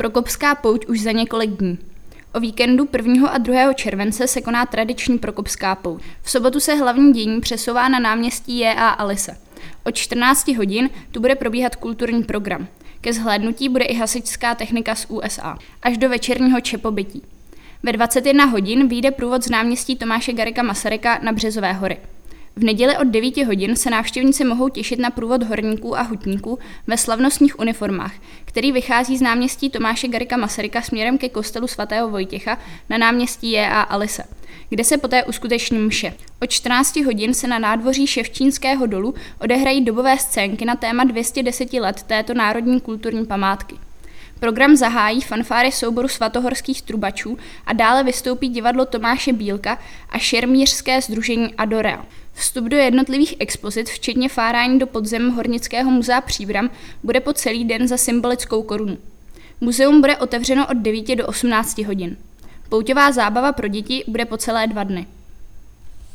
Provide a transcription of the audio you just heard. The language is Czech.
Prokopská pouť už za několik dní. O víkendu 1. a 2. července se koná tradiční Prokopská pouť. V sobotu se hlavní dění přesouvá na náměstí J.A. Alise. Od 14 hodin tu bude probíhat kulturní program. Ke zhlédnutí bude i hasičská technika z USA. Až do večerního čepobytí. Ve 21 hodin vyjde průvod z náměstí Tomáše Garika Masaryka na Březové hory. V neděli od 9 hodin se návštěvníci mohou těšit na průvod horníků a hutníků ve slavnostních uniformách, který vychází z náměstí Tomáše Garika Masaryka směrem ke kostelu svatého Vojtěcha na náměstí J.A. Alise, kde se poté uskuteční mše. Od 14 hodin se na nádvoří Ševčínského dolu odehrají dobové scénky na téma 210 let této národní kulturní památky. Program zahájí fanfáry souboru svatohorských trubačů a dále vystoupí divadlo Tomáše Bílka a šermířské združení Adorea. Vstup do jednotlivých expozit, včetně fárání do podzem Hornického muzea Příbram, bude po celý den za symbolickou korunu. Muzeum bude otevřeno od 9 do 18 hodin. Pouťová zábava pro děti bude po celé dva dny.